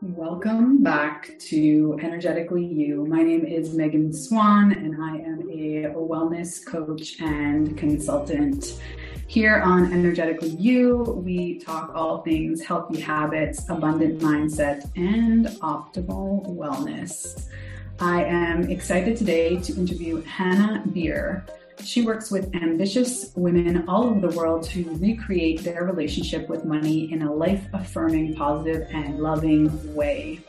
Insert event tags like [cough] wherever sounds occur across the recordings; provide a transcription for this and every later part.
Welcome back to Energetically You. My name is Megan Swan, and I am a wellness coach and consultant. Here on Energetically You, we talk all things healthy habits, abundant mindset, and optimal wellness. I am excited today to interview Hanna Bier. She works with ambitious women all over the world to recreate their relationship with money in a life affirming, positive, and loving way.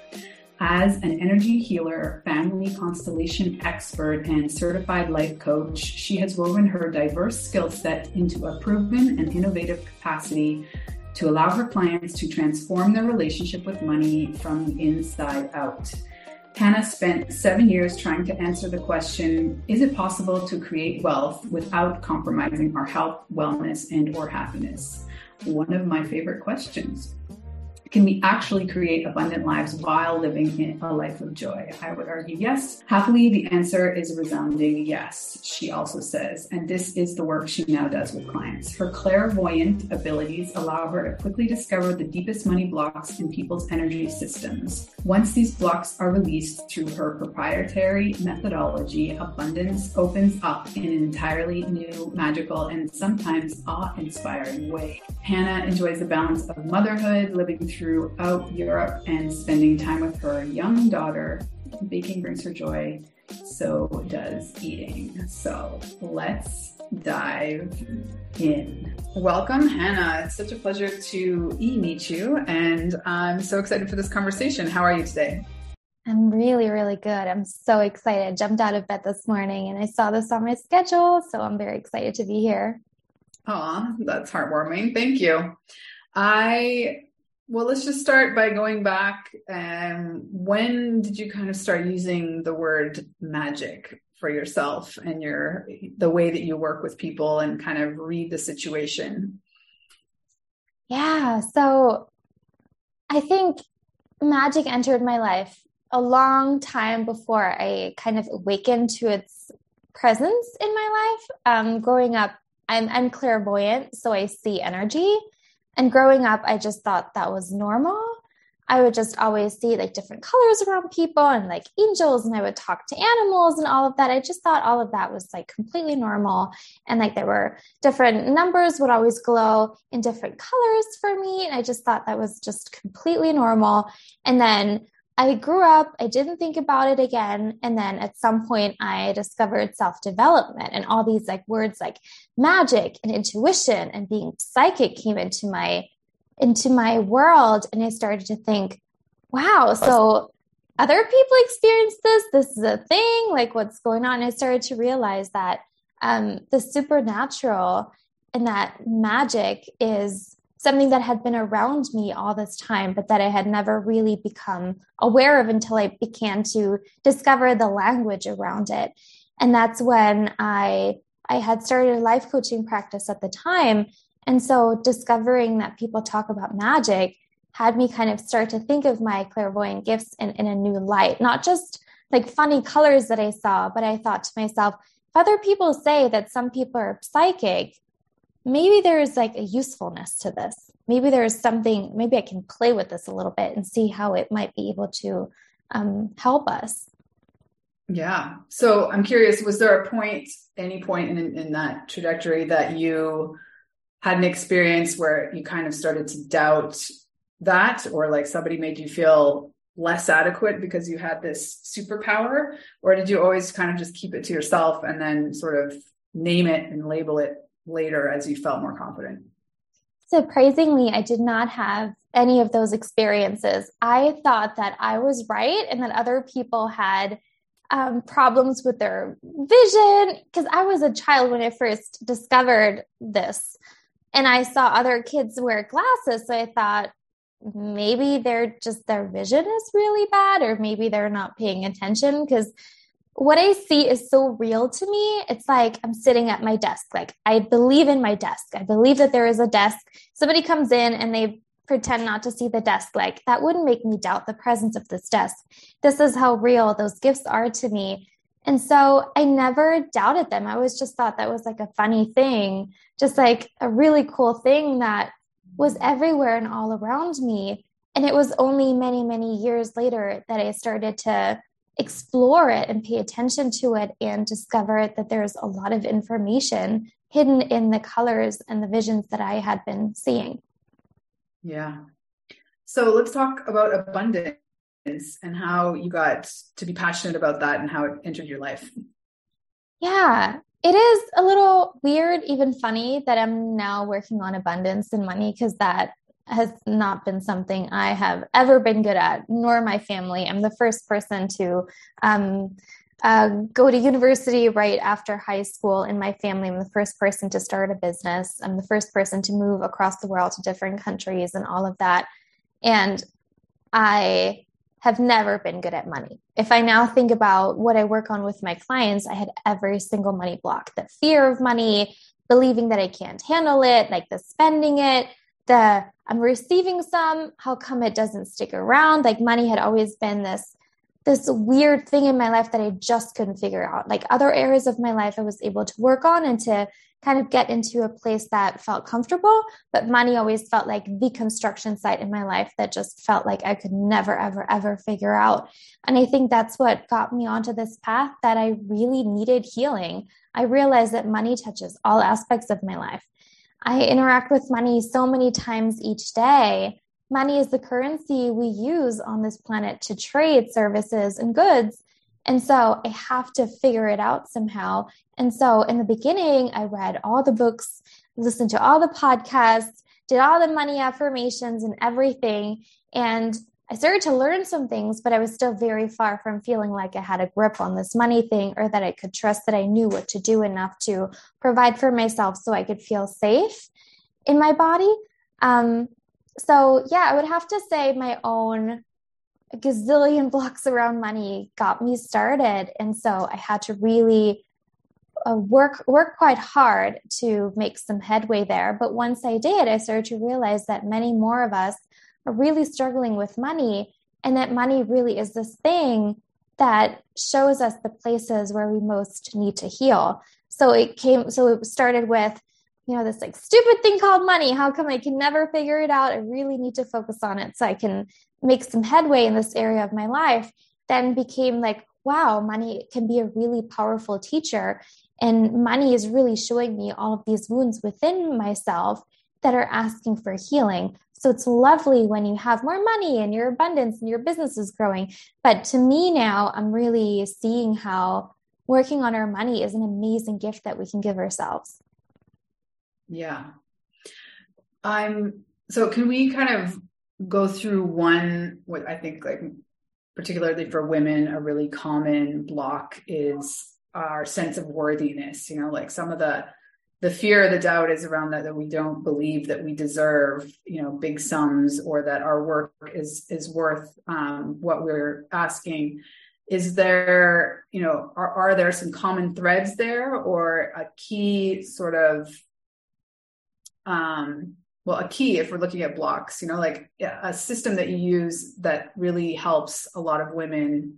As an energy healer, family constellation expert, and certified life coach, she has woven her diverse skill set into a proven and innovative capacity to allow her clients to transform their relationship with money from inside out. Hanna spent seven years trying to answer the question, is it possible to create wealth without compromising our health, wellness, and or happiness? One of my favorite questions. Can we actually create abundant lives while living in a life of joy? I would argue yes. Happily, the answer is a resounding yes, she also says. And this is the work she now does with clients. Her clairvoyant abilities allow her to quickly discover the deepest money blocks in people's energy systems. Once these blocks are released through her proprietary methodology, abundance opens up in an entirely new, magical, and sometimes awe inspiring way. Hanna enjoys the balance of motherhood, living through throughout Europe and spending time with her young daughter. Baking brings her joy, so does eating. So let's dive in. Welcome, Hanna. It's such a pleasure to meet you, and I'm so excited for this conversation. How are you today? I'm really, really good. I'm so excited. I jumped out of bed this morning and I saw this on my schedule, so I'm very excited to be here. Aw, that's heartwarming. Thank you. I well, let's just start by going back. Um, when did you kind of start using the word magic for yourself and your the way that you work with people and kind of read the situation? Yeah, so I think magic entered my life a long time before I kind of awakened to its presence in my life. Um, growing up, I'm, I'm clairvoyant, so I see energy. And growing up, I just thought that was normal. I would just always see like different colors around people and like angels, and I would talk to animals and all of that. I just thought all of that was like completely normal. And like there were different numbers would always glow in different colors for me. And I just thought that was just completely normal. And then I grew up, I didn't think about it again. And then at some point, I discovered self development and all these like words like magic and intuition and being psychic came into my into my world and i started to think wow so other people experience this this is a thing like what's going on and i started to realize that um, the supernatural and that magic is something that had been around me all this time, but that I had never really become aware of until I began to discover the language around it. And that's when I I had started a life coaching practice at the time. And so discovering that people talk about magic had me kind of start to think of my clairvoyant gifts in, in a new light, not just like funny colors that I saw, but I thought to myself, if other people say that some people are psychic, maybe there's like a usefulness to this. Maybe there's something, maybe I can play with this a little bit and see how it might be able to um, help us. Yeah. So I'm curious, was there a point, any point in, in that trajectory that you had an experience where you kind of started to doubt that, or like somebody made you feel less adequate because you had this superpower? Or did you always kind of just keep it to yourself and then sort of name it and label it later as you felt more confident? Surprisingly, I did not have any of those experiences. I thought that I was right and that other people had um, problems with their vision because I was a child when I first discovered this. And I saw other kids wear glasses. So I thought maybe they're just their vision is really bad, or maybe they're not paying attention because what I see is so real to me. It's like I'm sitting at my desk. Like I believe in my desk. I believe that there is a desk. Somebody comes in and they pretend not to see the desk. Like that wouldn't make me doubt the presence of this desk. This is how real those gifts are to me. And so I never doubted them. I always just thought that was like a funny thing, just like a really cool thing that was everywhere and all around me. And it was only many, many years later that I started to explore it and pay attention to it and discover that there's a lot of information hidden in the colors and the visions that I had been seeing. Yeah. So let's talk about abundance and how you got to be passionate about that and how it entered your life. Yeah, it is a little weird, even funny that I'm now working on abundance and money because that has not been something I have ever been good at, nor my family. I'm the first person to um, uh, go to university right after high school in my family. I'm the first person to start a business. I'm the first person to move across the world to different countries and all of that. And I have never been good at money. If I now think about what I work on with my clients, I had every single money block the fear of money, believing that I can't handle it, like the spending it, the I'm receiving some, how come it doesn't stick around? Like money had always been this this weird thing in my life that I just couldn't figure out. Like other areas of my life I was able to work on and to kind of get into a place that felt comfortable, but money always felt like the construction site in my life that just felt like I could never, ever, ever figure out. And I think that's what got me onto this path that I really needed healing. I realized that money touches all aspects of my life. I interact with money so many times each day. Money is the currency we use on this planet to trade services and goods. And so I have to figure it out somehow. And so in the beginning, I read all the books, listened to all the podcasts, did all the money affirmations and everything. And I started to learn some things, but I was still very far from feeling like I had a grip on this money thing or that I could trust that I knew what to do enough to provide for myself so I could feel safe in my body. Um, so, yeah, I would have to say my own gazillion [laughs] blocks around money got me started. And so I had to really uh, work work quite hard to make some headway there. But once I did, I started to realize that many more of us really struggling with money and that money really is this thing that shows us the places where we most need to heal. So it came so it started with you know this like stupid thing called money. How come i can never figure it out? I really need to focus on it so i can make some headway in this area of my life. Then became like wow money can be a really powerful teacher. And money is really showing me all of these wounds within myself that are asking for healing so it's lovely when you have more money and your abundance and your business is growing. But to me now, I'm really seeing how working on our money is an amazing gift that we can give ourselves. Yeah. I'm so can we kind of go through one what I think like particularly for women a really common block is our sense of worthiness, you know, like some of the the fear the doubt is around that that we don't believe that we deserve you know big sums or that our work is is worth um, what we're asking. Is there you know are, are there some common threads there or a key sort of um well a key if we're looking at blocks you know like a system that you use that really helps a lot of women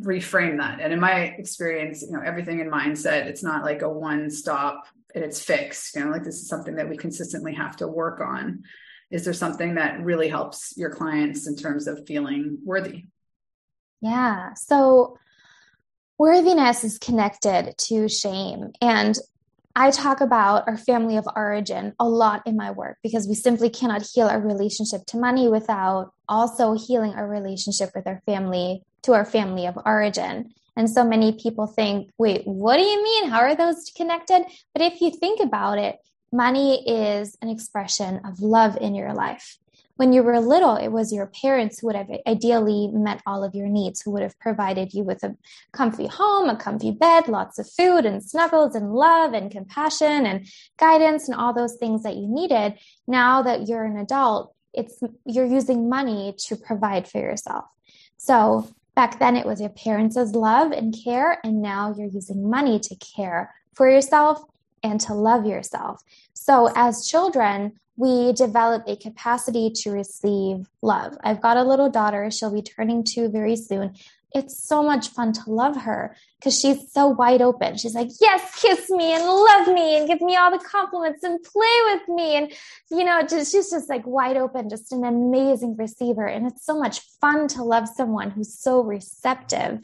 reframe that. And in my experience, you know, everything in mindset, it's not like a one stop and it's fixed. You know, like this is something that we consistently have to work on. Is there something that really helps your clients in terms of feeling worthy? Yeah. So worthiness is connected to shame. And I talk about our family of origin a lot in my work because we simply cannot heal our relationship to money without also healing our relationship with our family to our family of origin. And so many people think, wait, what do you mean? How are those connected? But if you think about it, money is an expression of love in your life. When you were little, it was your parents who would have ideally met all of your needs, who would have provided you with a comfy home, a comfy bed, lots of food and snuggles and love and compassion and guidance and all those things that you needed. Now that you're an adult, it's you're using money to provide for yourself. So Back then, it was your parents' love and care, and now you're using money to care for yourself and to love yourself. So, as children, we develop a capacity to receive love. I've got a little daughter, she'll be turning two very soon. It's so much fun to love her because she's so wide open. She's like, Yes, kiss me and love me and give me all the compliments and play with me. And, you know, just, she's just like wide open, just an amazing receiver. And it's so much fun to love someone who's so receptive.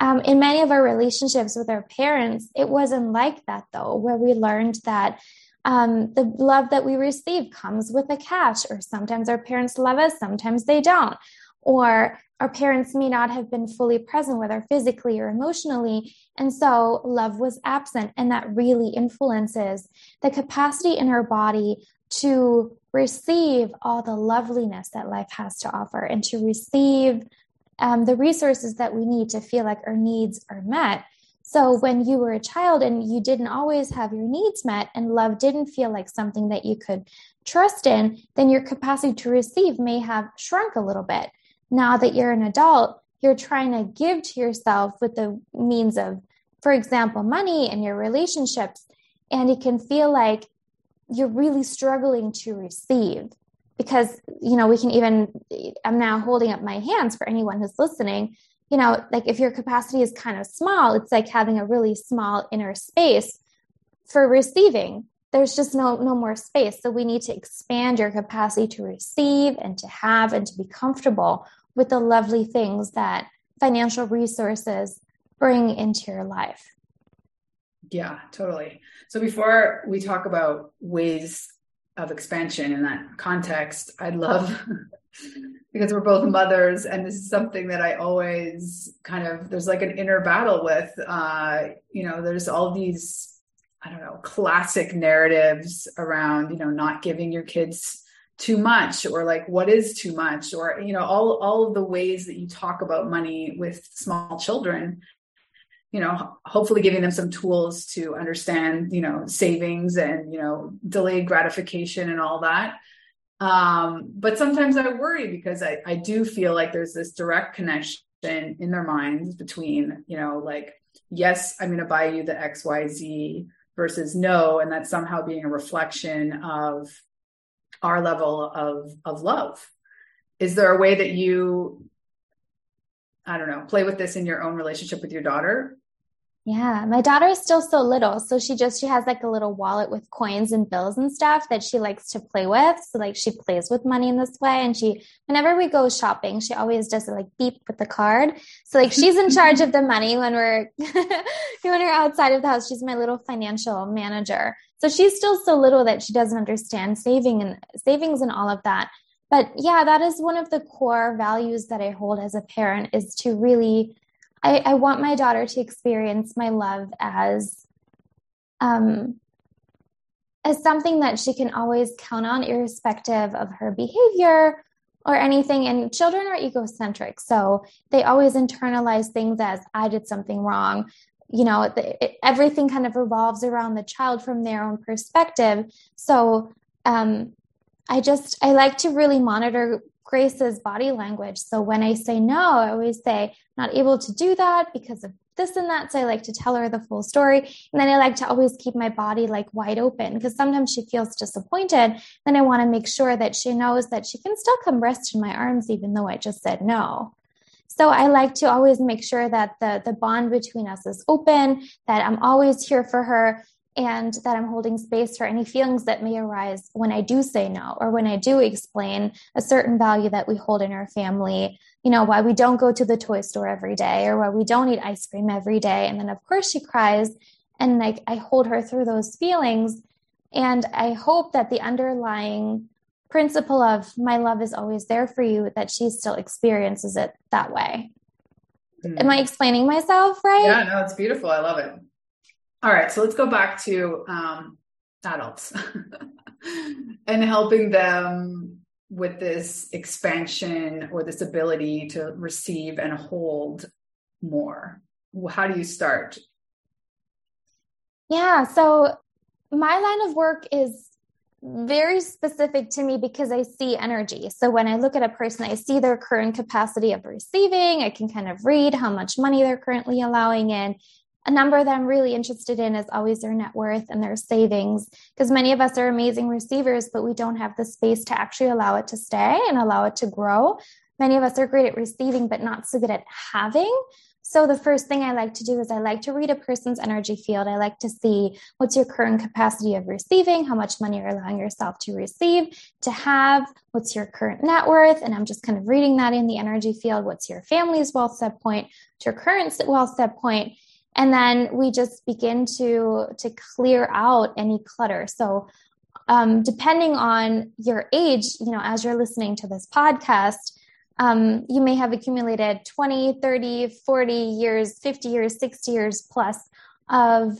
Um, in many of our relationships with our parents, it wasn't like that though, where we learned that um, the love that we receive comes with a catch, or sometimes our parents love us, sometimes they don't. Or our parents may not have been fully present with us physically or emotionally. And so love was absent. And that really influences the capacity in our body to receive all the loveliness that life has to offer and to receive um, the resources that we need to feel like our needs are met. So when you were a child and you didn't always have your needs met and love didn't feel like something that you could trust in, then your capacity to receive may have shrunk a little bit. Now that you're an adult, you're trying to give to yourself with the means of, for example, money and your relationships. And it can feel like you're really struggling to receive because you know we can even i'm now holding up my hands for anyone who's listening. You know like if your capacity is kind of small it's like having a really small inner space for receiving. There's just no no more space. So we need to expand your capacity to receive and to have and to be comfortable with the lovely things that financial resources bring into your life yeah totally so before we talk about ways of expansion in that context, I'd love [laughs] because we're both mothers, and this is something that I always kind of there's like an inner battle with. Uh, you know, there's all these I don't know classic narratives around you know not giving your kids too much or like what is too much or you know all all of the ways that you talk about money with small children you know hopefully giving them some tools to understand you know savings and you know delayed gratification and all that. Um, but sometimes i worry because I, I do feel like there's this direct connection in their minds between you know like yes i'm going to buy you the xyz versus no and that's somehow being a reflection of our level of of love is there a way that you I don't know, play with this in your own relationship with your daughter? Yeah, my daughter is still so little. So she just, she has like a little wallet with coins and bills and stuff that she likes to play with. So like she plays with money in this way. And she, whenever we go shopping, she always does it like beep with the card. So like she's in [laughs] charge of the money when we're, [laughs] when we're outside of the house. She's my little financial manager. So she's still so little that she doesn't understand saving and savings and all of that but yeah that is one of the core values that i hold as a parent is to really i, I want my daughter to experience my love as um as something that she can always count on irrespective of her behavior or anything. And children are egocentric so they always internalize things as i did something wrong. You know it, everything kind of revolves around the child from their own perspective. So um, I just, I like to really monitor Grace's body language. So when I say no, I always say, not able to do that because of this and that. So I like to tell her the full story. And then I like to always keep my body like wide open because sometimes she feels disappointed. Then I want to make sure that she knows that she can still come rest in my arms, even though I just said no. So I like to always make sure that the, the bond between us is open, that I'm always here for her and that I'm holding space for any feelings that may arise when I do say no or when I do explain a certain value that we hold in our family, you know, why we don't go to the toy store every day or why we don't eat ice cream every day. And then, of course, she cries and like I hold her through those feelings. And I hope that the underlying principle of my love is always there for you, that she still experiences it that way. Mm. Am I explaining myself right? Yeah, no, it's beautiful. I love it. All right, so let's go back to um, adults [laughs] and helping them with this expansion or this ability to receive and hold more. How do you start? Yeah, so my line of work is very specific to me because I see energy. So when I look at a person, I see their current capacity of receiving. I can kind of read how much money they're currently allowing in a number that I'm really interested in is always their net worth and their savings, because many of us are amazing receivers, but we don't have the space to actually allow it to stay and allow it to grow. Many of us are great at receiving, but not so good at having. So the first thing I like to do is I like to read a person's energy field. I like to see what's your current capacity of receiving, how much money you're allowing yourself to receive, to have, what's your current net worth, and I'm just kind of reading that in the energy field. What's your family's wealth set point, what's your current wealth set point, and then we just begin to to clear out any clutter. So um, depending on your age, you know, as you're listening to this podcast, um, you may have accumulated 20, 30, 40 years, 50 years, 60 years plus of,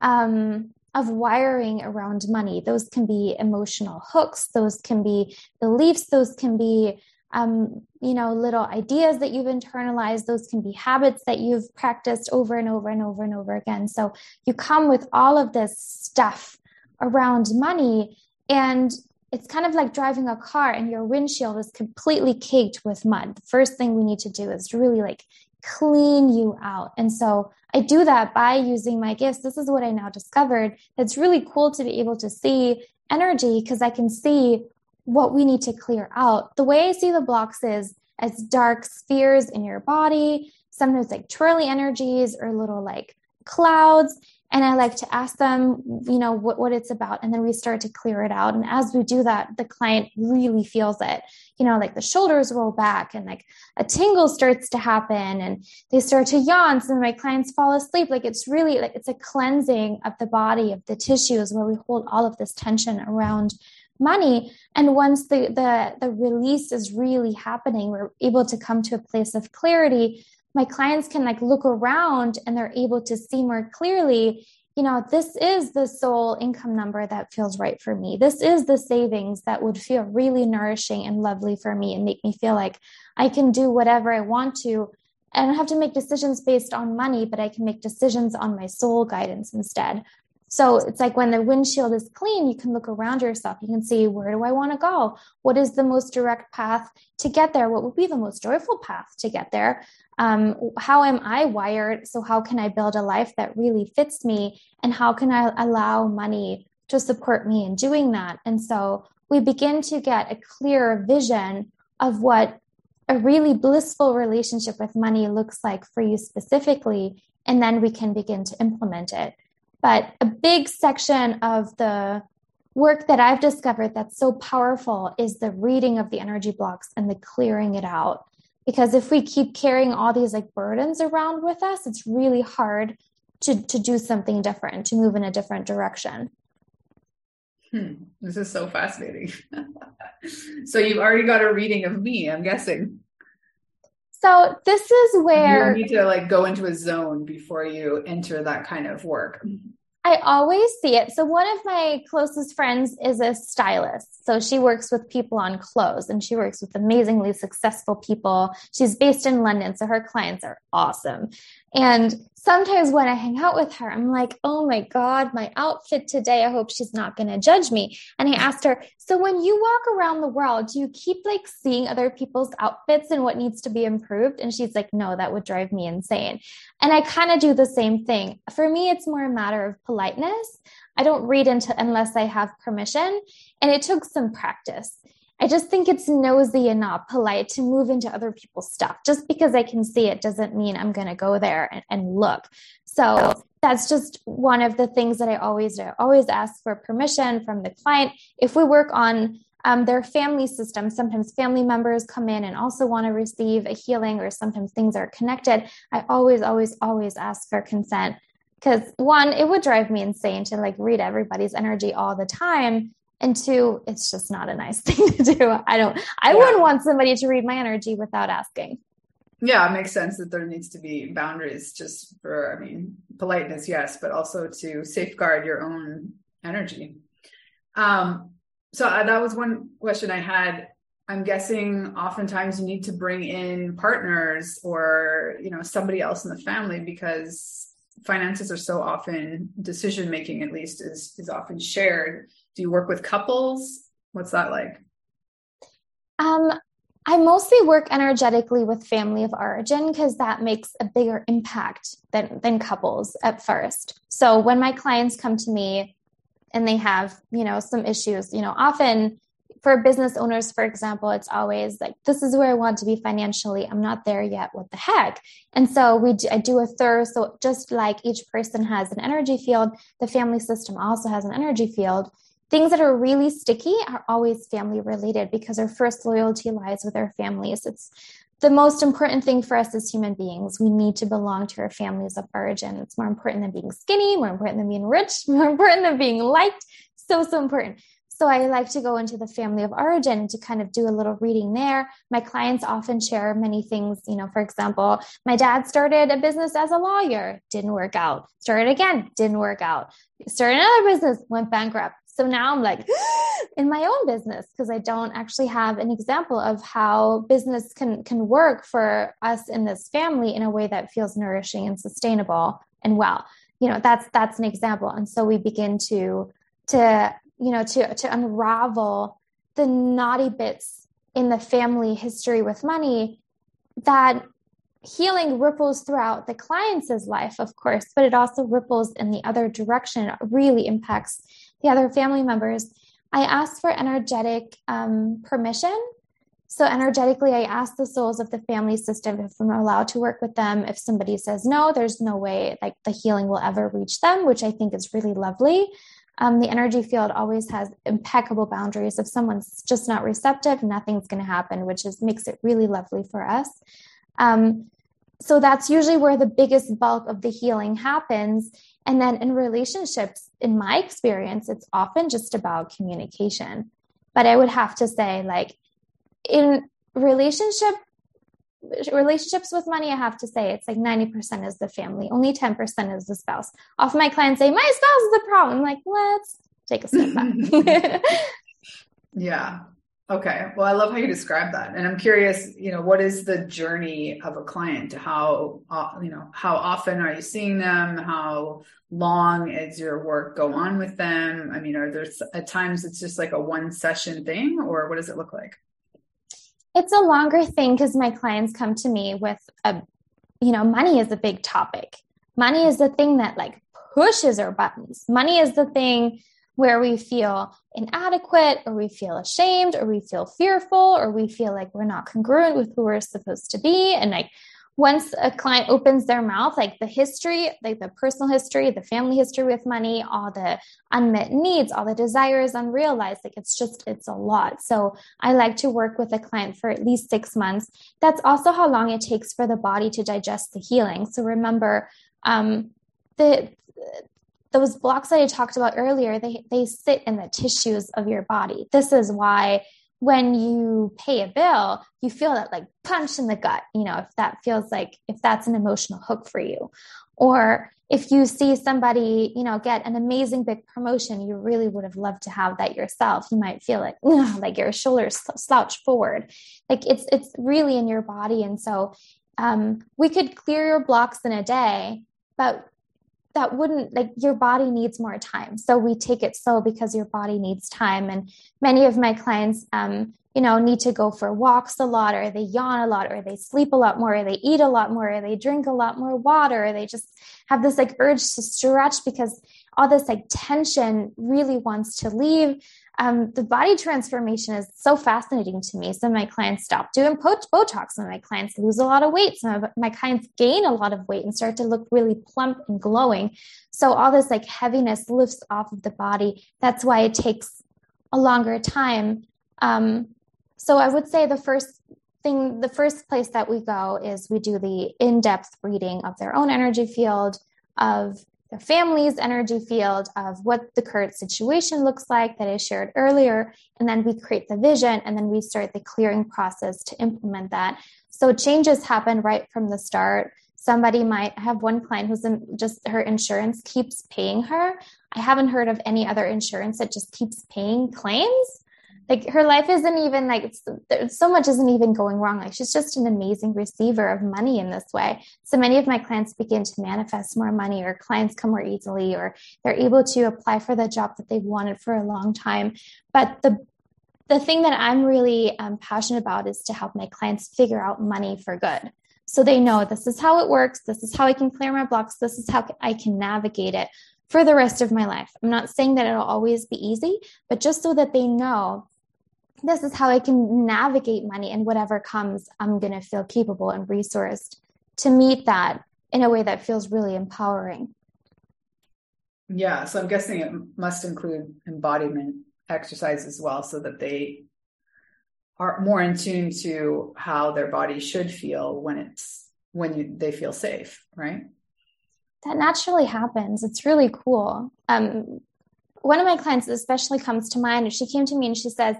um, of wiring around money. Those can be emotional hooks, those can be beliefs, those can be um, you know, little ideas that you've internalized. Those can be habits that you've practiced over and over and over and over again. So you come with all of this stuff around money, and it's kind of like driving a car and your windshield is completely caked with mud. The first thing we need to do is really like clean you out. And so I do that by using my gifts. This is what I now discovered. It's really cool to be able to see energy because I can see what we need to clear out. The way I see the blocks is as dark spheres in your body, sometimes like twirly energies or little like clouds and I like to ask them, you know, what, what it's about. And then we start to clear it out. And as we do that, the client really feels it, you know, like the shoulders roll back and like a tingle starts to happen and they start to yawn. Some of my clients fall asleep. Like it's really like it's a cleansing of the body, of the tissues where we hold all of this tension around money. And once the, the, the release is really happening, we're able to come to a place of clarity. My clients can like look around and they're able to see more clearly you know this is the sole income number that feels right for me. This is the savings that would feel really nourishing and lovely for me and make me feel like i can do whatever i want to. I don't have to make decisions based on money but i can make decisions on my soul guidance instead so it's like when the windshield is clean, you can look around yourself. You can see where do I want to go? What is the most direct path to get there? What would be the most joyful path to get there? Um, how am I wired? So, how can I build a life that really fits me? And how can I allow money to support me in doing that? And so, we begin to get a clearer vision of what a really blissful relationship with money looks like for you specifically. And then we can begin to implement it. But a big section of the work that I've discovered that's so powerful is the reading of the energy blocks and the clearing it out. Because if we keep carrying all these like burdens around with us, it's really hard to, to do something different, to move in a different direction. Hmm. This is so fascinating. [laughs] so you've already got a reading of me, I'm guessing. So this is where you need to like go into a zone before you enter that kind of work. I always see it. So one of my closest friends is a stylist. So she works with people on clothes and she works with amazingly successful people. She's based in London, so her clients are awesome. And sometimes when I hang out with her, I'm like, oh my God, my outfit today, I hope she's not going to judge me. And I asked her, so when you walk around the world, do you keep like seeing other people's outfits and what needs to be improved? And she's like, no, that would drive me insane. And I kind of do the same thing. For me, it's more a matter of politeness. I don't read into unless I have permission. And it took some practice. I just think it's nosy and not polite to move into other people's stuff. Just because I can see it doesn't mean I'm going to go there and, and, look. So that's just one of the things that I always do. Always ask for permission from the client. If we work on um, their family system, sometimes family members come in and also want to receive a healing, or sometimes things are connected. I always, always, always ask for consent because one, it would drive me insane to like read everybody's energy all the time and two it's just not a nice [laughs] thing to do. I don't i yeah. wouldn't want somebody to read my energy without asking. Yeah it makes sense that there needs to be boundaries just for i mean politeness yes but also to safeguard your own energy. Um so uh, that was one question i had. I'm guessing oftentimes you need to bring in partners or you know somebody else in the family because finances are so often decision making at least is is often shared do you work with couples what's that like um I mostly work energetically with family of origin because that makes a bigger impact than, than couples at first. So when my clients come to me and they have, you know, some issues, you know, often for business owners, for example, it's always like, this is where I want to be financially. I'm not there yet. What the heck? And so we do, I do a thorough. So just like each person has an energy field, the family system also has an energy field. Things that are really sticky are always family related because our first loyalty lies with our families. It's the most important thing for us as human beings. We need to belong to our families of origin. It's more important than being skinny, more important than being rich, [laughs] more important than being liked. So, so important. So I like to go into the family of origin to kind of do a little reading there. My clients often share many things. You know, for example, my dad started a business as a lawyer, didn't work out. Started again, didn't work out. Started another business, went bankrupt. So now I'm like [gasps] in my own business because I don't actually have an example of how business can can work for us in this family in a way that feels nourishing and sustainable and well. You know, that's that's an example. And so we begin to to you know to to unravel the naughty bits in the family history with money that healing ripples throughout the client's life of course but it also ripples in the other direction it really impacts the other family members i ask for energetic um, permission so energetically i ask the souls of the family system if i'm allowed to work with them if somebody says no there's no way like the healing will ever reach them which i think is really lovely um, the energy field always has impeccable boundaries. If someone's just not receptive, nothing's going to happen, which is makes it really lovely for us. Um, so that's usually where the biggest bulk of the healing happens. And then in relationships, in my experience, it's often just about communication. But I would have to say, like, in relationship relationships with money, I have to say it's like 90% is the family, only 10% is the spouse. Often my clients say, My spouse is the problem. I'm like, let's take a step back. [laughs] yeah. Okay. Well, I love how you describe that. And I'm curious, you know, what is the journey of a client? How, uh, you know, how often are you seeing them? How long is your work go on with them? I mean, are there at times it's just like a one session thing or what does it look like? it's a longer thing because my clients come to me with a you know money is a big topic money is the thing that like pushes our buttons money is the thing where we feel inadequate or we feel ashamed or we feel fearful or we feel like we're not congruent with who we're supposed to be and like once a client opens their mouth, like the history, like the personal history, the family history with money, all the unmet needs, all the desires unrealized, like it's just, it's a lot. So I like to work with a client for at least six months. That's also how long it takes for the body to digest the healing. So remember, um, the, those blocks that I talked about earlier, they, they sit in the tissues of your body. This is why when you pay a bill, you feel that like punch in the gut, you know, if that feels like, if that's an emotional hook for you. Or if you see somebody, you know, get an amazing big promotion, you really would have loved to have that yourself. You might feel like, [laughs] like your shoulders slouch forward. Like it's, it's really in your body. And so um, we could clear your blocks in a day, but that wouldn't like your body needs more time. So we take it slow because your body needs time. And many of my clients um, you know need to go for walks a lot or they yawn a lot or they sleep a lot more or they eat a lot more or they drink a lot more water or they just have this like urge to stretch because all this like tension really wants to leave um, the body transformation is so fascinating to me. Some of my clients stop doing Botox. Some of my clients lose a lot of weight. Some of my clients gain a lot of weight and start to look really plump and glowing. So all this like heaviness lifts off of the body. That's why it takes a longer time. Um, so I would say the first thing, the first place that we go is we do the in-depth reading of their own energy field, of their family's energy field of what the current situation looks like that I shared earlier. And then we create the vision and then we start the clearing process to implement that. So changes happen right from the start. Somebody might have one client who's in, just her insurance keeps paying her. I haven't heard of any other insurance that just keeps paying claims like her life isn't even like so much isn't even going wrong like she's just an amazing receiver of money in this way so many of my clients begin to manifest more money or clients come more easily or they're able to apply for the job that they've wanted for a long time but the the thing that I'm really um, passionate about is to help my clients figure out money for good. So they know this is how it works. This is how I can clear my blocks. This is how I can navigate it for the rest of my life. I'm not saying that it'll always be easy, but just so that they know this is how I can navigate money and whatever comes, I'm going to feel capable and resourced to meet that in a way that feels really empowering. Yeah. So I'm guessing it must include embodiment exercise as well so that they are more in tune to how their body should feel when it's when you, they feel safe, right? That naturally happens. It's really cool. Um, one of my clients especially comes to mind. She came to me and she says,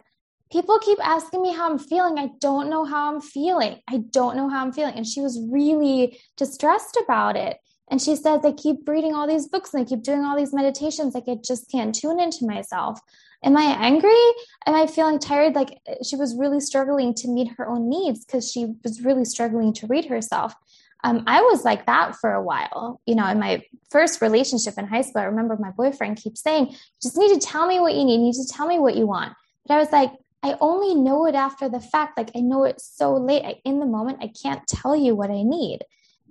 People keep asking me how I'm feeling. I don't know how I'm feeling. I don't know how I'm feeling. And she was really distressed about it. And she says, I keep reading all these books and I keep doing all these meditations. Like, I just can't tune into myself. Am I angry? Am I feeling tired? Like, she was really struggling to meet her own needs because she was really struggling to read herself. Um, I was like that for a while. You know, in my first relationship in high school, I remember my boyfriend keeps saying, You just need to tell me what you need, you need to tell me what you want. But I was like, I only know it after the fact. Like, I know it so late. I, in the moment, I can't tell you what I need.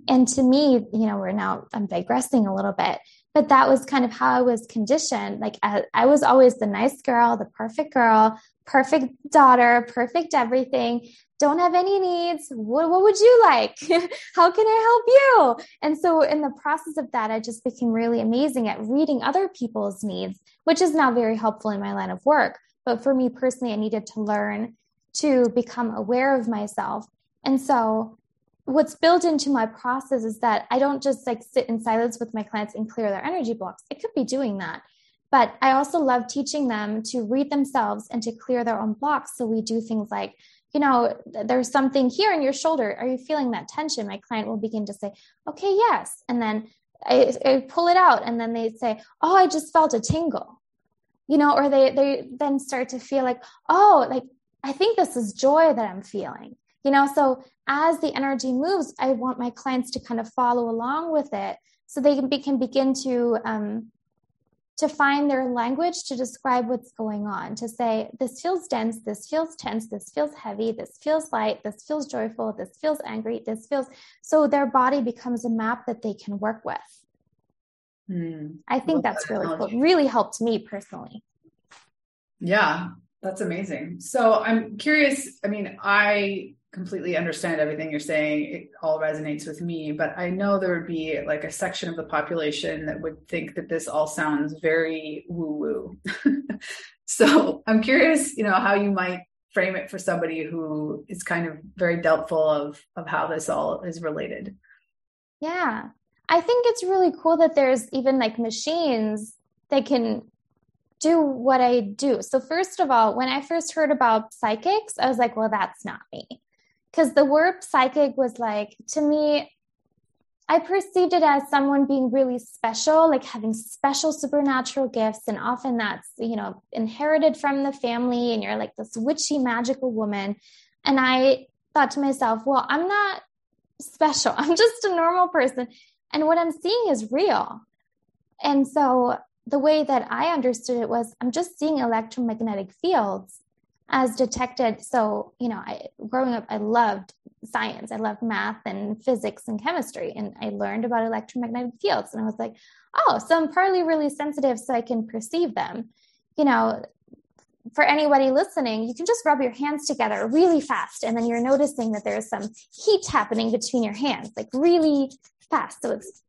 And to me you know we're now i'm digressing a little bit but that was kind of how i was conditioned. Like I, I, was always the nice girl the perfect girl perfect daughter perfect everything. Don't have any needs. What, what would you like? [laughs] How can i help you? And so in the process of that i just became really amazing at reading other people's needs which is now very helpful in my line of work but for me personally i needed to learn to become aware of myself and so what's built into my process is that I don't just like sit in silence with my clients and clear their energy blocks. I could be doing that. But I also love teaching them to read themselves and to clear their own blocks. So we do things like, you know, there's something here in your shoulder. Are you feeling that tension? My client will begin to say, okay, yes. And then I, I pull it out and then they say, oh, I just felt a tingle. You know, or they they then start to feel like, oh, like I think this is joy that I'm feeling you know? So as the energy moves i want my clients to kind of follow along with it so they can, be, can begin to um, to find their language to describe what's going on to say this feels dense this feels tense this feels heavy this feels light this feels joyful this feels angry this feels so their body becomes a map that they can work with hmm. i think that's that really cool really helped me personally yeah that's amazing so i'm curious i mean i completely understand everything you're saying. It all resonates with me, but I know there would be like a section of the population that would think that this all sounds very woo woo. [laughs] so I'm curious, you know, how you might frame it for somebody who is kind of very doubtful of of how this all is related. Yeah. I think it's really cool that there's even like machines that can do what I do. So first of all, when I first heard about psychics, I was like, well, that's not me because the word psychic was like to me I perceived it as someone being really special, like having special supernatural gifts. And often that's, you know, inherited from the family, and you're like this witchy, magical woman. And I thought to myself, well, I'm not special. [laughs] I'm just a normal person. And what I'm seeing is real. And so the way that I understood it was I'm just seeing electromagnetic fields as detected. So you know i growing up i loved science. I loved math and physics and chemistry and i learned about electromagnetic fields. And i was like oh so i'm partly really sensitive so i can perceive them. You know for anybody listening you can just rub your hands together really fast and then you're noticing that there's some heat happening between your hands like really fast so it's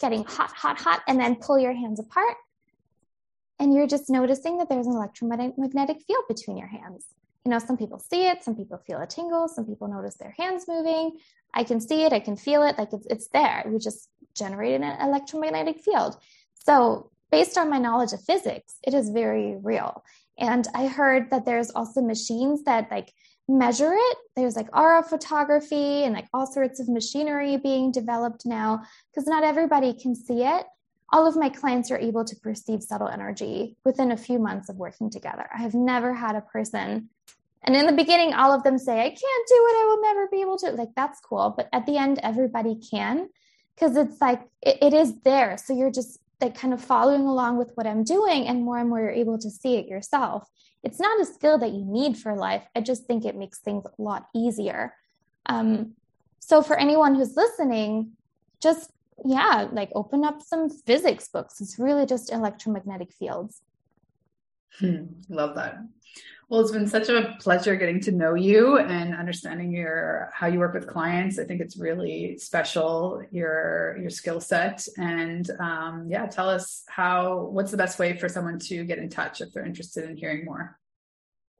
getting hot hot hot and then pull your hands apart and you're just noticing that there's an electromagnetic field between your hands. You know, some people see it, some people feel a tingle, some people notice their hands moving. I can see it, I can feel it, like it's, it's there. We just generated an electromagnetic field. So, based on my knowledge of physics, it is very real. And I heard that there's also machines that like measure it. There's like aura photography and like all sorts of machinery being developed now because not everybody can see it all of my clients are able to perceive subtle energy within a few months of working together. I have never had a person, and in the beginning, all of them say, I can't do it, I will never be able to. Like, that's cool. But at the end, everybody can because it's like it, it is there. So you're just like kind of following along with what I'm doing, and more and more you're able to see it yourself. It's not a skill that you need for life. I just think it makes things a lot easier. Um, so for anyone who's listening, just yeah, like open up some physics books. It's really just electromagnetic fields. Hmm, love that. Well, it's been such a pleasure getting to know you and understanding your how you work with clients. I think it's really special your your skill set. And um, yeah, tell us how what's the best way for someone to get in touch if they're interested in hearing more.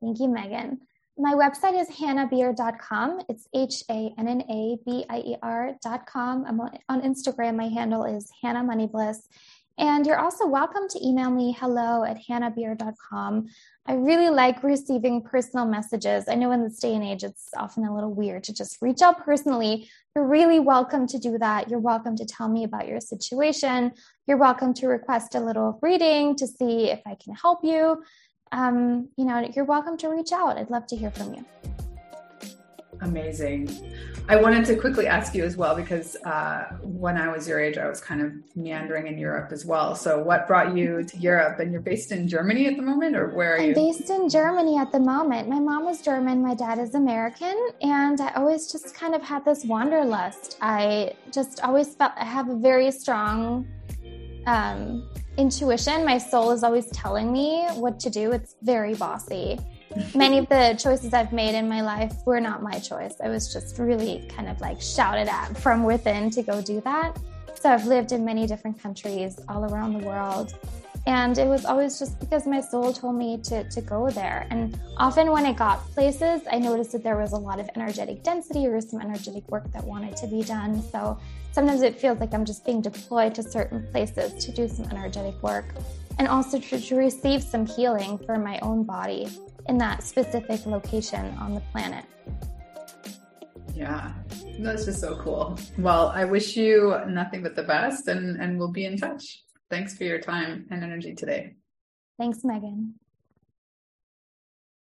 Thank you, Megan. My website is hannabier.com. It's H A N N A B I E R.com. I'm on Instagram. My handle is Hanna Money Bliss. And you're also welcome to email me hello at hannabier.com. I really like receiving personal messages. I know in this day and age, it's often a little weird to just reach out personally. You're really welcome to do that. You're welcome to tell me about your situation. You're welcome to request a little reading to see if I can help you. Um, you know, you're welcome to reach out. I'd love to hear from you. Amazing. I wanted to quickly ask you as well because uh, when I was your age, I was kind of meandering in Europe as well. So, what brought you to Europe? And you're based in Germany at the moment, or where are you? I'm you? based in Germany at the moment. My mom was German, my dad is American, and I always just kind of had this wanderlust. I just always felt I have a very strong um, intuition. My soul is always telling me what to do. It's very bossy many of the choices I've made in my life were not my choice. I was just really kind of like shouted at from within to go do that. So I've lived in many different countries all around the world. And it was always just because my soul told me to, to go there. And often when I got places, I noticed that there was a lot of energetic density or some energetic work that wanted to be done. So sometimes it feels like I'm just being deployed to certain places to do some energetic work and also to, to receive some healing for my own body in that specific location on the planet. Yeah, that's just so cool. Well, I wish you nothing but the best and, and we'll be in touch. Thanks for your time and energy today. Thanks, Megan.